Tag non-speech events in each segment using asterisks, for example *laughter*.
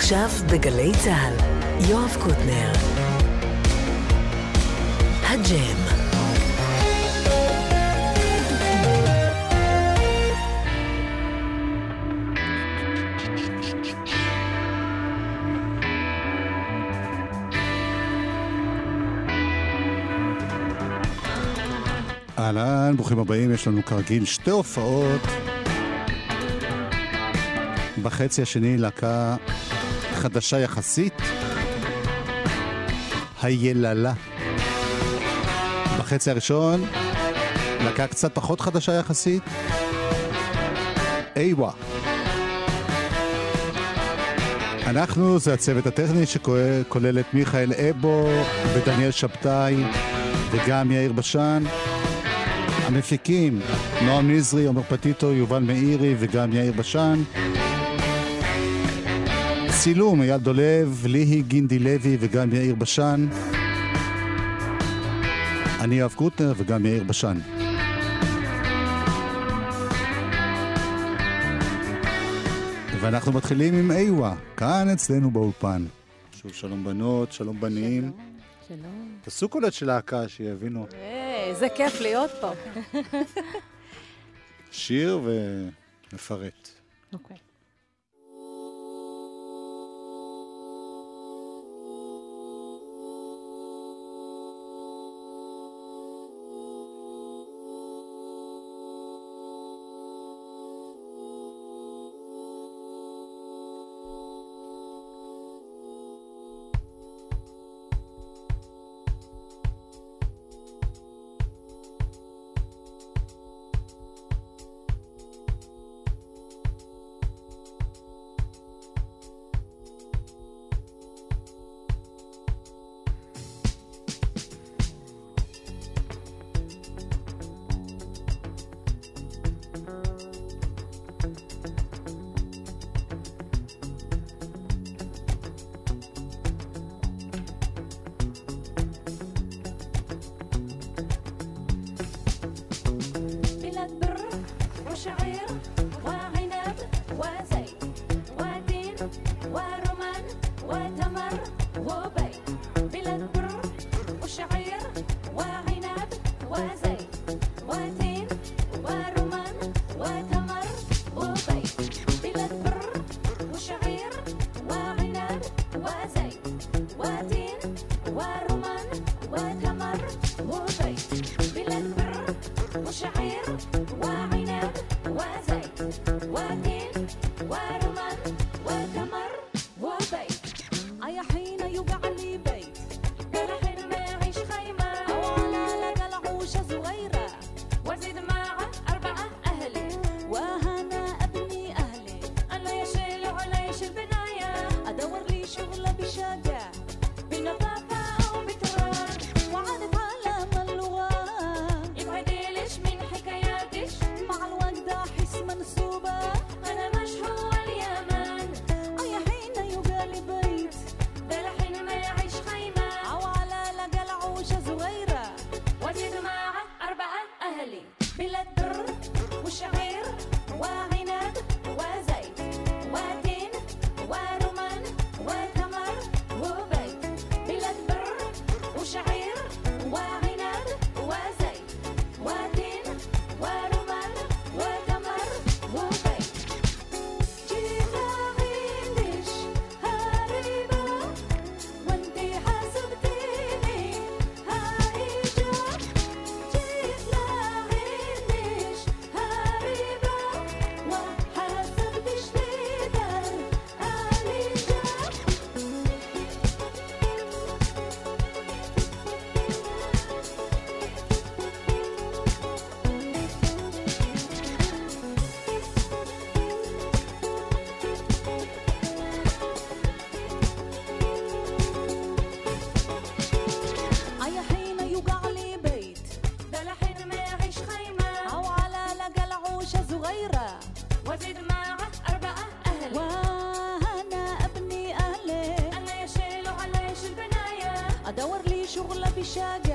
עכשיו בגלי צה"ל, יואב קוטנר. הג'ם. אהלן, ברוכים הבאים, יש לנו כרגיל שתי הופעות. בחצי השני להקה חדשה יחסית, היללה. בחצי הראשון, להקה קצת פחות חדשה יחסית, איווה. אנחנו זה הצוות הטכני שכולל את מיכאל אבו ודניאל שבתאי וגם יאיר בשן. המפיקים, נועם נזרי, עומר פטיטו, יובל מאירי וגם יאיר בשן. צילום, אייל דולב, ליהי גינדי לוי וגם יאיר בשן. אני יואב קוטנר וגם יאיר בשן. ואנחנו מתחילים עם איווה, כאן אצלנו באולפן. שוב שלום בנות, שלום בנים. שלום. שלום. תעשו קולט של להקה, שיבינו. איזה כיף להיות פה. שיר ומפרט. אוקיי. Okay. enxaguei.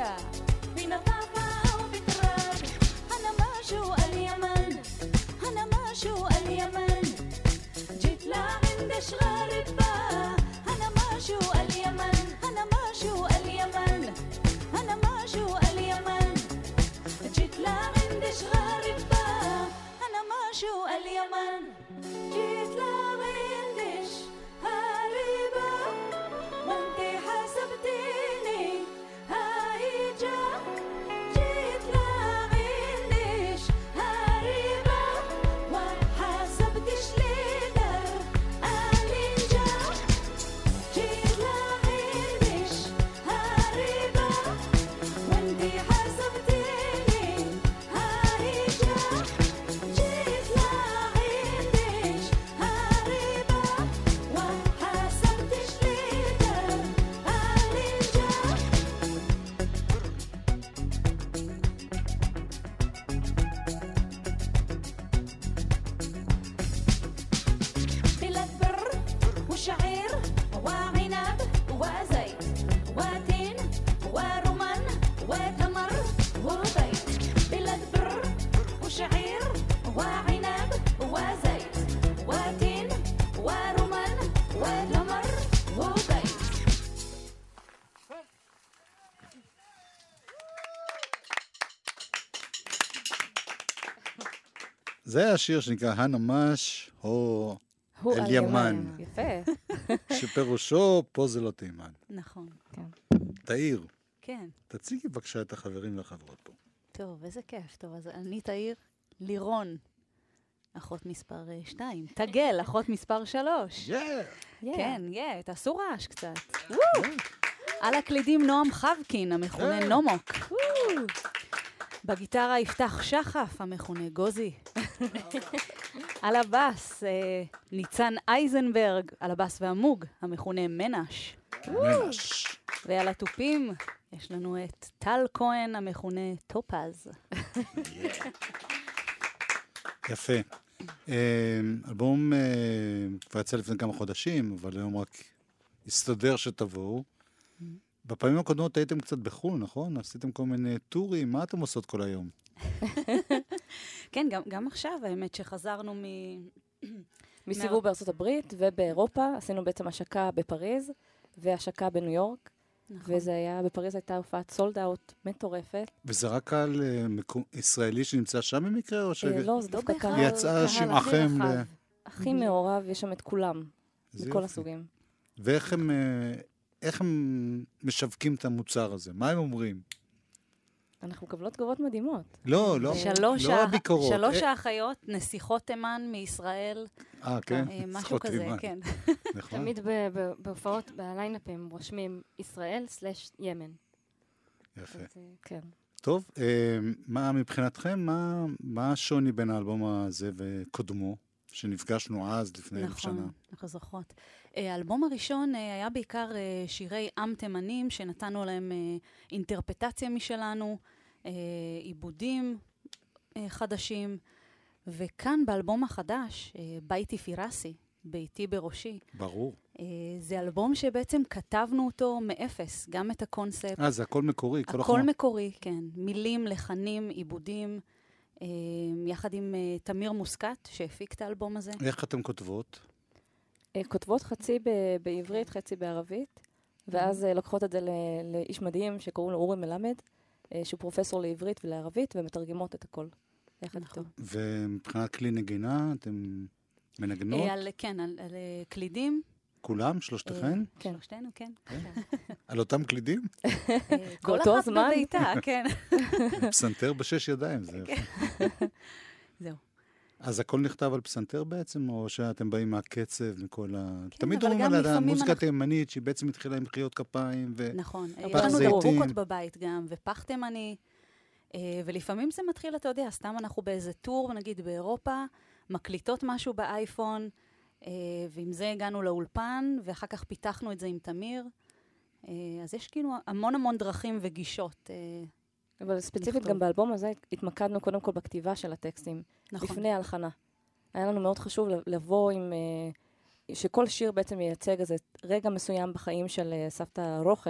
זה השיר שנקרא הנמש, או אל ימן. יפה. *laughs* שפירושו פה זה לא תימן. נכון. תאיר, כן. תציגי בבקשה את החברים והחברות פה. טוב, איזה כיף. טוב, אז אני תאיר לירון, אחות מספר 2. תגל, אחות מספר 3. כן, יא, תעשו רעש קצת. על הקלידים נועם חבקין, המכונה כן. נומוק. בגיטרה יפתח שחף, המכונה גוזי. *laughs* על הבאס, אה, ניצן אייזנברג, על הבאס והמוג, המכונה מנש. מנש. ועל התופים, יש לנו את טל כהן, המכונה טופז. יפה. אה, אלבום אה, כבר יצא לפני כמה חודשים, אבל היום רק הסתדר שתבואו. בפעמים הקודמות הייתם קצת בחו"ל, נכון? עשיתם כל מיני טורים, מה אתם עושות כל היום? *laughs* כן, גם, גם עכשיו, האמת שחזרנו מ... *clears throat* מסיבוב בארצות הברית ובאירופה, עשינו בעצם השקה בפריז והשקה בניו יורק, נכון. וזה היה, בפריז הייתה הופעת סולד אאוט מטורפת. וזה רק קהל אה, מקו- ישראלי שנמצא שם במקרה, או ש... אה, לא, זה לא דווקא. קהל יצאה שמעכם ל- הכי מעורב, יש שם את כולם, מכל יופי. הסוגים. ואיך הם, אה, איך הם משווקים את המוצר הזה? מה הם אומרים? אנחנו מקבלות תגובות מדהימות. לא, לא, שלוש, לא הביקורות. שלוש אה, האחיות, נסיכות תימן מישראל, אה, כן? אה, משהו כזה, אימן. כן. *laughs* נכון. תמיד ב- ב- בהופעות, בליינאפים, רושמים ישראל סלש ימן. יפה. אז, אה, כן. טוב, מה מבחינתכם, מה, מה השוני בין האלבום הזה וקודמו, שנפגשנו אז, לפני אלף שנה? נכון, אנחנו זוכרות. האלבום הראשון אה, היה בעיקר אה, שירי עם תימנים, שנתנו להם אה, אינטרפטציה משלנו, עיבודים חדשים, וכאן באלבום החדש, ביתי פירסי, ביתי בראשי, ברור. זה אלבום שבעצם כתבנו אותו מאפס, גם את הקונספט. אה, זה הכל מקורי, כל הכל החומר. מקורי, כן. מילים, לחנים, עיבודים, יחד עם תמיר מוסקת, שהפיק את האלבום הזה. איך אתם כותבות? אה, כותבות חצי ב- בעברית, חצי בערבית, ואז אה, לוקחות את זה ל- לאיש מדהים שקוראים לו אורי מלמד, אה, שהוא פרופסור לעברית ולערבית, ומתרגמות את הכל יחד נכון. איתו. ומבחינת כלי נגינה, אתם מנגנות? על, כן, על, על קלידים. כולם? שלושתכן? כן. שלושתנו, כן. על אותם קלידים? *laughs* אה, כל באותו אחת? בביתה, כן. *laughs* פסנתר בשש ידיים, זה יפה. *laughs* זהו. אז הכל נכתב על פסנתר בעצם, או שאתם באים מהקצב, מכל ה... כן, תמיד אומרים על המוזיקה אנחנו- התימנית, שהיא בעצם התחילה עם מחיאות כפיים, ו... נכון. יש לנו. דרבוקות בבית גם, ופח תימני. אה, ולפעמים זה מתחיל, אתה יודע, סתם אנחנו באיזה טור, נגיד באירופה, מקליטות משהו באייפון, אה, ועם זה הגענו לאולפן, ואחר כך פיתחנו את זה עם תמיר. אה, אז יש כאילו המון המון דרכים וגישות. אבל ספציפית לכתוב. גם באלבום הזה התמקדנו קודם כל בכתיבה של הטקסטים, נכון. לפני ההלחנה. היה לנו מאוד חשוב לב- לבוא עם... אה, שכל שיר בעצם ייצג איזה רגע מסוים בחיים של אה, סבתא רוכל,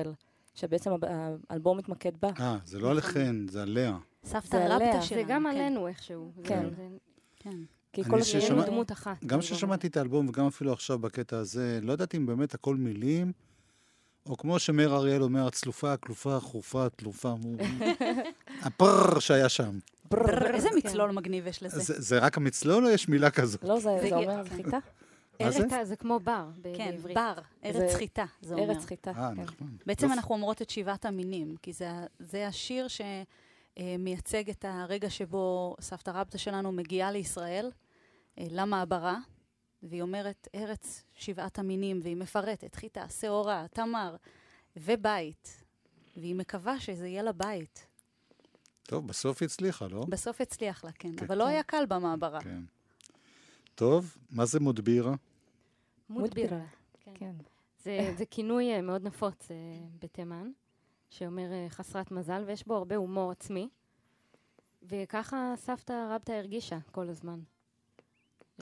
שבעצם האלבום מתמקד בה. אה, זה לא עליכן, זה עליה. סבתא. רבתא זה שלנו. זה גם כן, עלינו איכשהו. כן. זה- כן. כי כל ששמע- השירים... דמות אחת. גם. כששמעתי את האלבום, וגם אפילו עכשיו בקטע הזה, לא ידעתי אם באמת הכל מילים, או כמו שמאיר אריאל אומר, הצלופה, הכלופה, החרופה, התלופה, הפרר שהיה שם. איזה כן. מצלול מגניב יש לזה. זה זה רק המצלול או יש מילה כזאת? לא, זה אומר חיטה? מה זה? ארץ, זה כמו בר כן, בעברית. בר, ארץ חיטה, זה אומר. ארץ חיטה. אה, כן. נחמד. בעצם יופי. אנחנו אומרות את שבעת המינים, כי זה, השיר שמייצג את הרגע שבו סבתא רבתא שלנו מגיעה לישראל, אה, למעברה, והיא אומרת ארץ שבעת המינים, והיא מפרטת חיטה, שעורה, תמר ובית, והיא מקווה שזה יהיה לה בית. טוב, בסוף היא הצליחה, לא? בסוף הצליח לה, כן, כן. אבל לא היה קל במעברה. כן. טוב, מה זה מודבירה? מודבירה. כן. כן. זה, זה כינוי אה, מאוד נפוץ אה, בתימן, שאומר אה, חסרת מזל, ויש בו הרבה הומור עצמי. וככה סבתא רבתא הרגישה כל הזמן.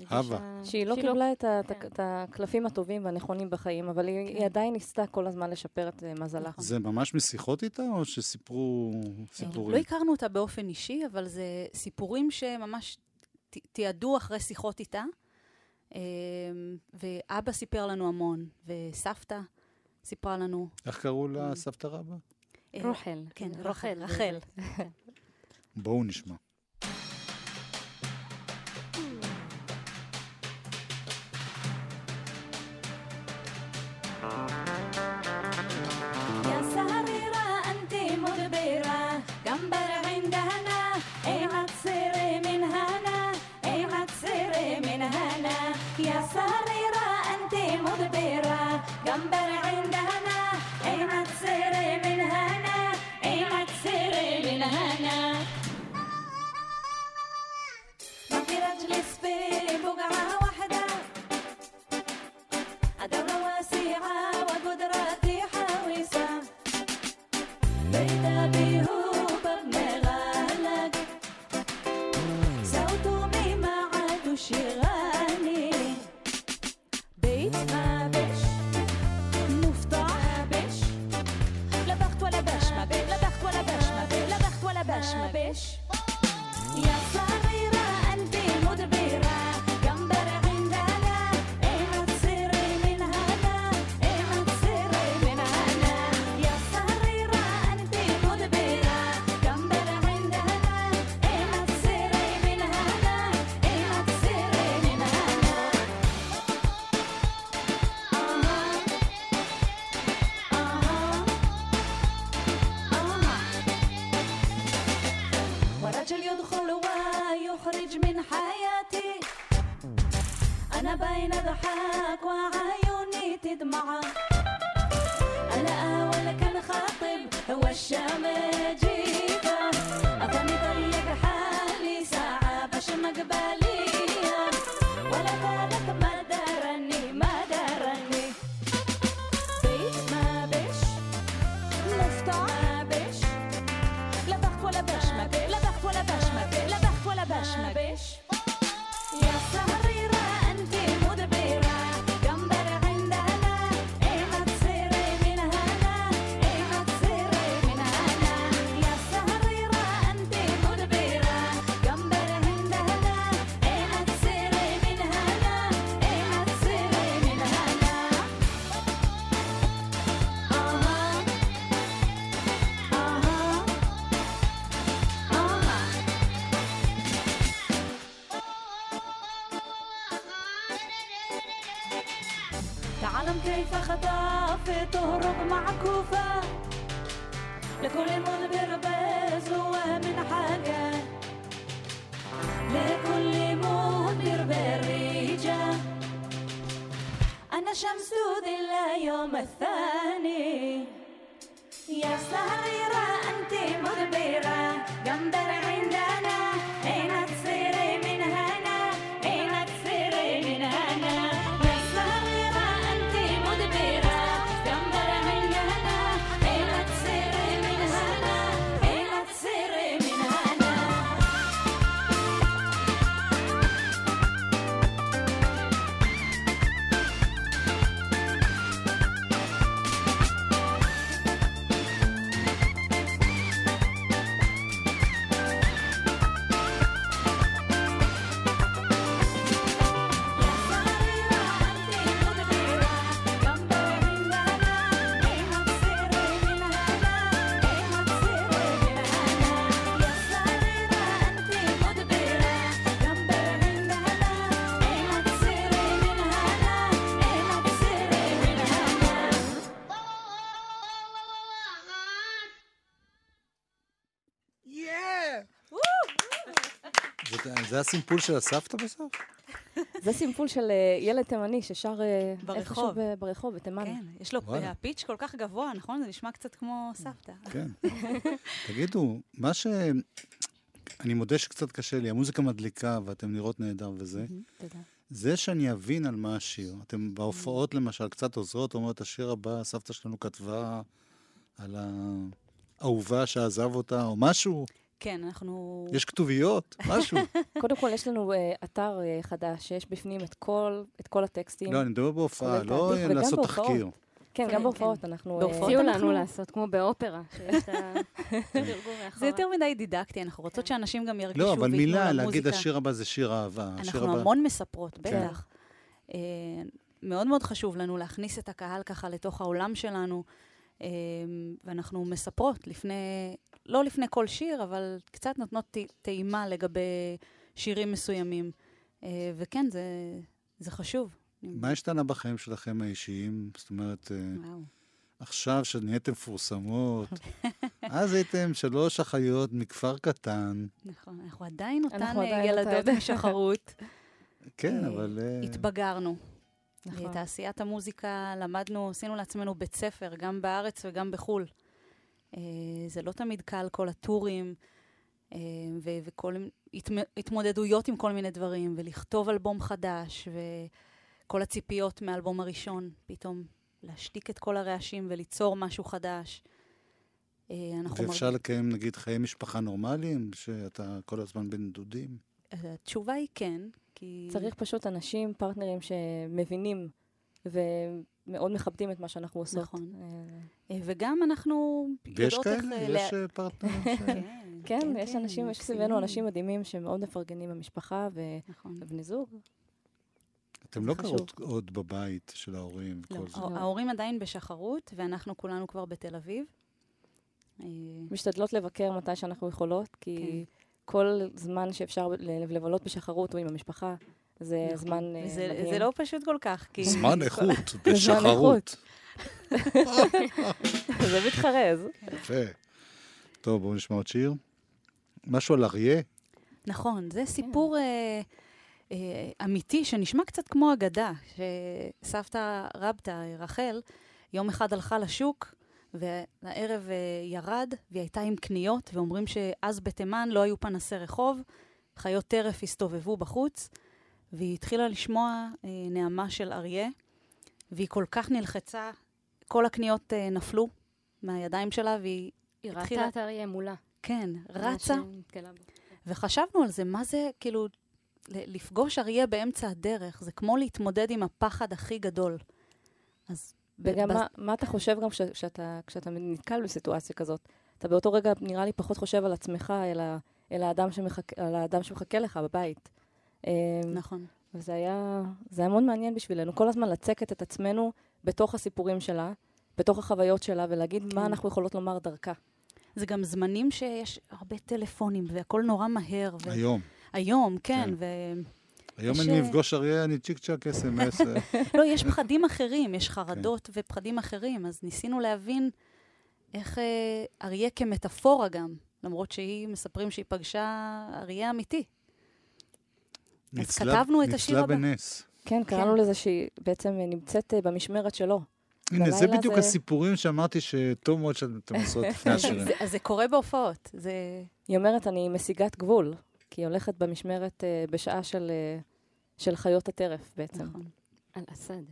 הווה. שהיא לא שהיא קיבלה את כן. את הקלפים הטובים והנכונים בחיים, אבל היא כן. עדיין ניסתה כל הזמן לשפר את אה, מזלה. זה ממש משיחות איתה, או שסיפרו לא סיפורים? הכרנו אותה באופן אישי, אבל זה סיפורים שממש תיעדו אחרי שיחות איתה. אמ, ואבא סיפר לנו המון, וסבתא סיפרה לנו. איך קראו לה סבתא רבא? אה, רוחל. כן, רחל. רחל. *laughs* בואו נשמע. معكوفة لكل مدبر بزوة من حاجة. لكل مدبر بريجة أنا شمس ذي يوم الثاني. يا صغيرة זה- הסימפול של הסבתא בסוף? זה סימפול של אה, ילד תימני ששר אה, ברחוב. איפשהו ברחוב, בתימן. כן, יש לו. הפיץ' כל כך גבוה, נכון? זה נשמע קצת כמו סבתא. כן. *laughs* תגידו, מה ש... אני מודה שקצת קשה לי, המוזיקה מדליקה ואתם נראות נהדר וזה. תודה. זה שאני אבין על מה השיר. אתם בהופעות למשל קצת עוזרות, אומרת, השיר הבא, סבתא שלנו כתבה על האהובה שעזב אותה, או משהו. כן, אנחנו... יש כתוביות? משהו. *laughs* קודם כל, יש לנו אה, אתר אה, חדש שיש בפנים את כל, את כל הטקסטים. לא, אני מדבר בהופעה, לא לעשות. תחקיר. כן, כן, גם בהופעות אנחנו... אה, בהופעות הציעו אנחנו- לנו לעשות כמו באופרה, *laughs* שיש את התרגום מאחורה. זה יותר מדי דידקטי, אנחנו רוצות שאנשים גם ירגישו לא, אבל. מילה, להגיד השיר הבא זה שיר אהבה. אנחנו הבא- המון מספרות, כן. בטח. אה, מאוד מאוד חשוב לנו להכניס את הקהל ככה לתוך העולם שלנו, אה, ואנחנו מספרות לפני, לא לפני כל שיר, אבל קצת נותנות טעימה לגבי שירים מסוימים. אה, וכן, זה, זה חשוב. מה השתנה בחיים שלכם האישיים? זאת אומרת, אה, וואו. עכשיו שנהייתם מפורסמות, *laughs* אז הייתם שלוש אחיות מכפר קטן. נכון, אנחנו עדיין אותן אנחנו אה, ילדות. משחרות. כן, אבל... התבגרנו. נכון. תעשיית המוזיקה, למדנו, עשינו לעצמנו בית ספר, גם בארץ וגם בחו"ל. אה, זה לא תמיד קל, כל הטורים, אה, ו- וכל התמ- התמודדויות עם כל מיני דברים, ולכתוב אלבום חדש, וכל הציפיות מהאלבום הראשון, פתאום להשתיק את כל הרעשים וליצור משהו חדש. אה, ואפשר מרג- לקיים, נגיד, חיי משפחה נורמליים, שאתה כל הזמן בן דודים? התשובה היא כן, כי... צריך פשוט אנשים, פרטנרים שמבינים ומאוד מכבדים את מה שאנחנו עושות. נכון. אה, אה, וגם אנחנו ויש יודעות איך... כאלה? אה, יש אה, פרטנרים? *laughs* ש- כן, יש אנשים, יש סביבנו. אנשים מדהימים שמאוד מפרגנים במשפחה ו- נכון. ובני זוג. אתם לא. גרות עוד בבית של ההורים לא, ההורים עדיין בשחרות, ואנחנו כולנו כבר בתל אביב. משתדלות לבקר מתי שאנחנו יכולות, כי כל זמן שאפשר ל- לבלות בשחרות או עם המשפחה, זה נכון. זמן אה, מדהים. זה לא פשוט כל כך, כי... זמן *laughs* איכות, *laughs* בשחרות. *laughs* זה מתחרז. יפה. טוב, בואו נשמע עוד שיר. משהו על אריה? נכון, זה סיפור אה, אה, אמיתי שנשמע קצת כמו אגדה, שסבתא רבתא, רחל, יום אחד הלכה לשוק, והערב אה, ירד, והיא הייתה עם קניות, ואומרים שאז בתימן לא היו פנסי רחוב, חיות טרף הסתובבו בחוץ, והיא התחילה לשמוע אה, נעמה של אריה, והיא כל כך נלחצה, כל הקניות אה, נפלו מהידיים שלה, והיא, היא התחילה- ראתה את האריה מולה. כן, רצה. וחשבנו על זה, מה זה, כאילו, לפגוש אריה באמצע הדרך, זה כמו להתמודד עם הפחד הכי גדול. אז... וגם בז- מה, מה אתה חושב גם כש- כשאתה, כשאתה נתקל בסיטואציה כזאת? אתה באותו רגע נראה לי פחות חושב על עצמך, אלא על האדם שמחכה, על האדם שמחכה לך בבית. אמ, נכון. וזה היה, זה היה מאוד מעניין בשבילנו, כל הזמן לצקת את עצמנו בתוך הסיפורים שלה, בתוך החוויות שלה, ולהגיד כן. מה אנחנו יכולות לומר דרכה. זה גם זמנים שיש הרבה טלפונים, והכל נורא מהר. ו... היום. היום, כן, כן. ו... היום אני אה, אפגוש אריה, אני צ'יק צ'אק אס.אם.אס. *laughs* לא, יש פחדים אחרים, יש חרדות ופחדים אחרים, אז ניסינו להבין איך אה, אריה כמטאפורה גם, למרות שהיא, מספרים שהיא פגשה אריה אמיתי. אז כתבנו את השיר הבא. ניצלה בנס. כן, קראנו לזה שהיא בעצם נמצאת אה, במשמרת שלו. הנה, זה בדיוק זה- הסיפורים שאמרתי שטוב מאוד שאתם עושות לפני *laughs* השירים. זה, אז זה קורה בהופעות, זה... היא אומרת, אני משיגת גבול, כי היא הולכת במשמרת אה, בשעה של, אה, של חיות הטרף בעצם. נכון. על אסד.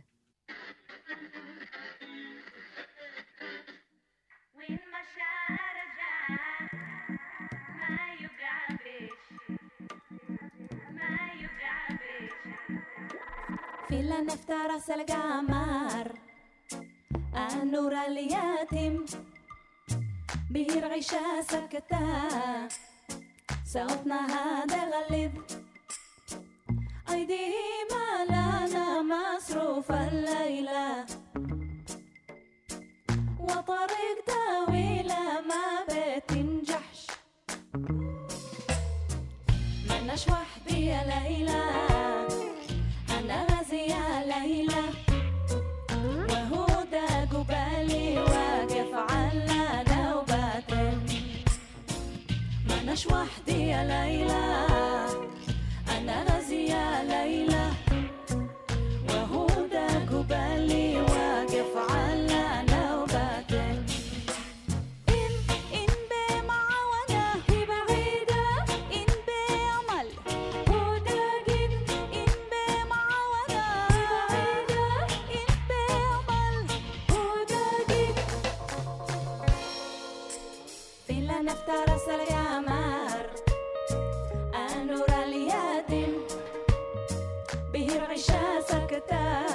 وين ما شاء رجع ما يقعبش ما يقعبش في لا نفترس القمر النور اليتيم بيرعش سكتة صوتنا هذا غليظ أيدي ما لنا مصروف الليلة وطريق طويلة ما بتنجحش مناش وحدي يا ليلى ليلى أنا غازي يا ليلى وهدى جبالي واقف على نوبتك إن إن بمعونة إن هدى إن بمعونة إن هدى libertad.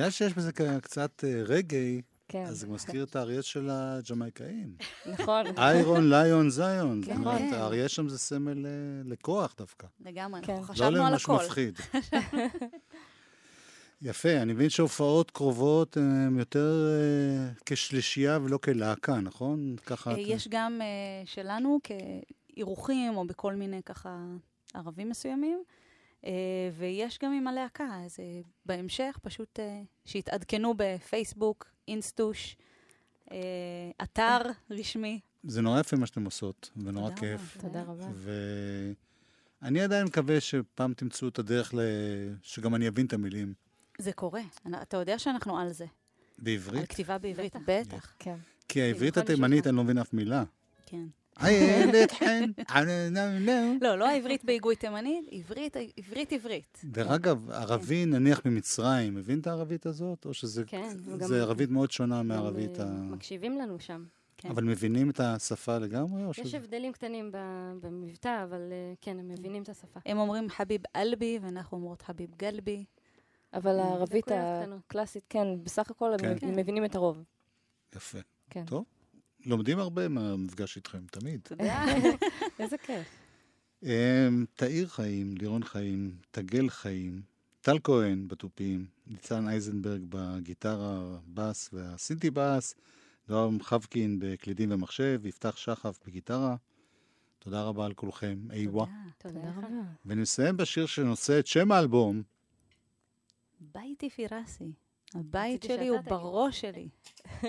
בגלל שיש בזה קצת אה, רגעי, כן, אז זה מזכיר את האריה של הג'מייקאים. נכון. איירון, ליון, זיון. זאת כן. אומרת, האריה שם זה סמל אה, לכוח דווקא. לגמרי, כן. אנחנו לא חשבנו על למשהו הכל. מפחיד. *laughs* *laughs* יפה, אני מבין שהופעות קרובות הן יותר אה, כשלישייה ולא כלהקה, נכון? ככה... את- יש גם שלנו כאירוחים, או בכל מיני ככה ערבים מסוימים, ויש גם עם הלהקה, אז אה, בהמשך פשוט אה, שיתעדכנו בפייסבוק, אינסטוש, אה, אתר רשמי. זה נורא יפה מה שאתן עושות, ונורא תודה כיף. תודה רבה. ואני עדיין מקווה שפעם תמצאו את הדרך ל... שגם אני אבין את המילים. זה קורה, אתה יודע שאנחנו על זה, על בעברית? כתיבה בעברית, בטח. בטח, כן. כי העברית התימנית. אני לא מבין אף מילה. כן. איילת חן, נו נו. לא, לא העברית בהיגוי תימני, עברית, עברית עברית. דרך אגב, ערבי נניח ממצרים, מבין את הערבית הזאת? או שזה כן, זה ערבית מאוד שונה מערבית אה, ה... מקשיבים לנו שם. כן. אבל מבינים את השפה לגמרי? או יש שזה... הבדלים קטנים במבטא, אבל אה, כן, הם מבינים את השפה. הם אומרים חביב אלבי, ואנחנו אומרות חביב גלבי. אבל הערבית. הקלאסית, כן, בסך הכל כן. הם כן. מבינים את הרוב. יפה. כן. טוב. לומדים הרבה מהמפגש איתכם, תמיד. תודה. *laughs* איזה כיף. אמ, תאיר חיים, לירון חיים, תגל חיים, טל כהן בתופים, ניצן אייזנברג בגיטרה, בס והסינטי בס, נועם חבקין בקלידים ומחשב, יפתח שחף בגיטרה. תודה רבה על כולכם, איווה. תודה. תודה. רבה. ונסיים בשיר שנושא את שם האלבום, ביתי פירסי. הבית שלי הוא. בראש שלי. *laughs*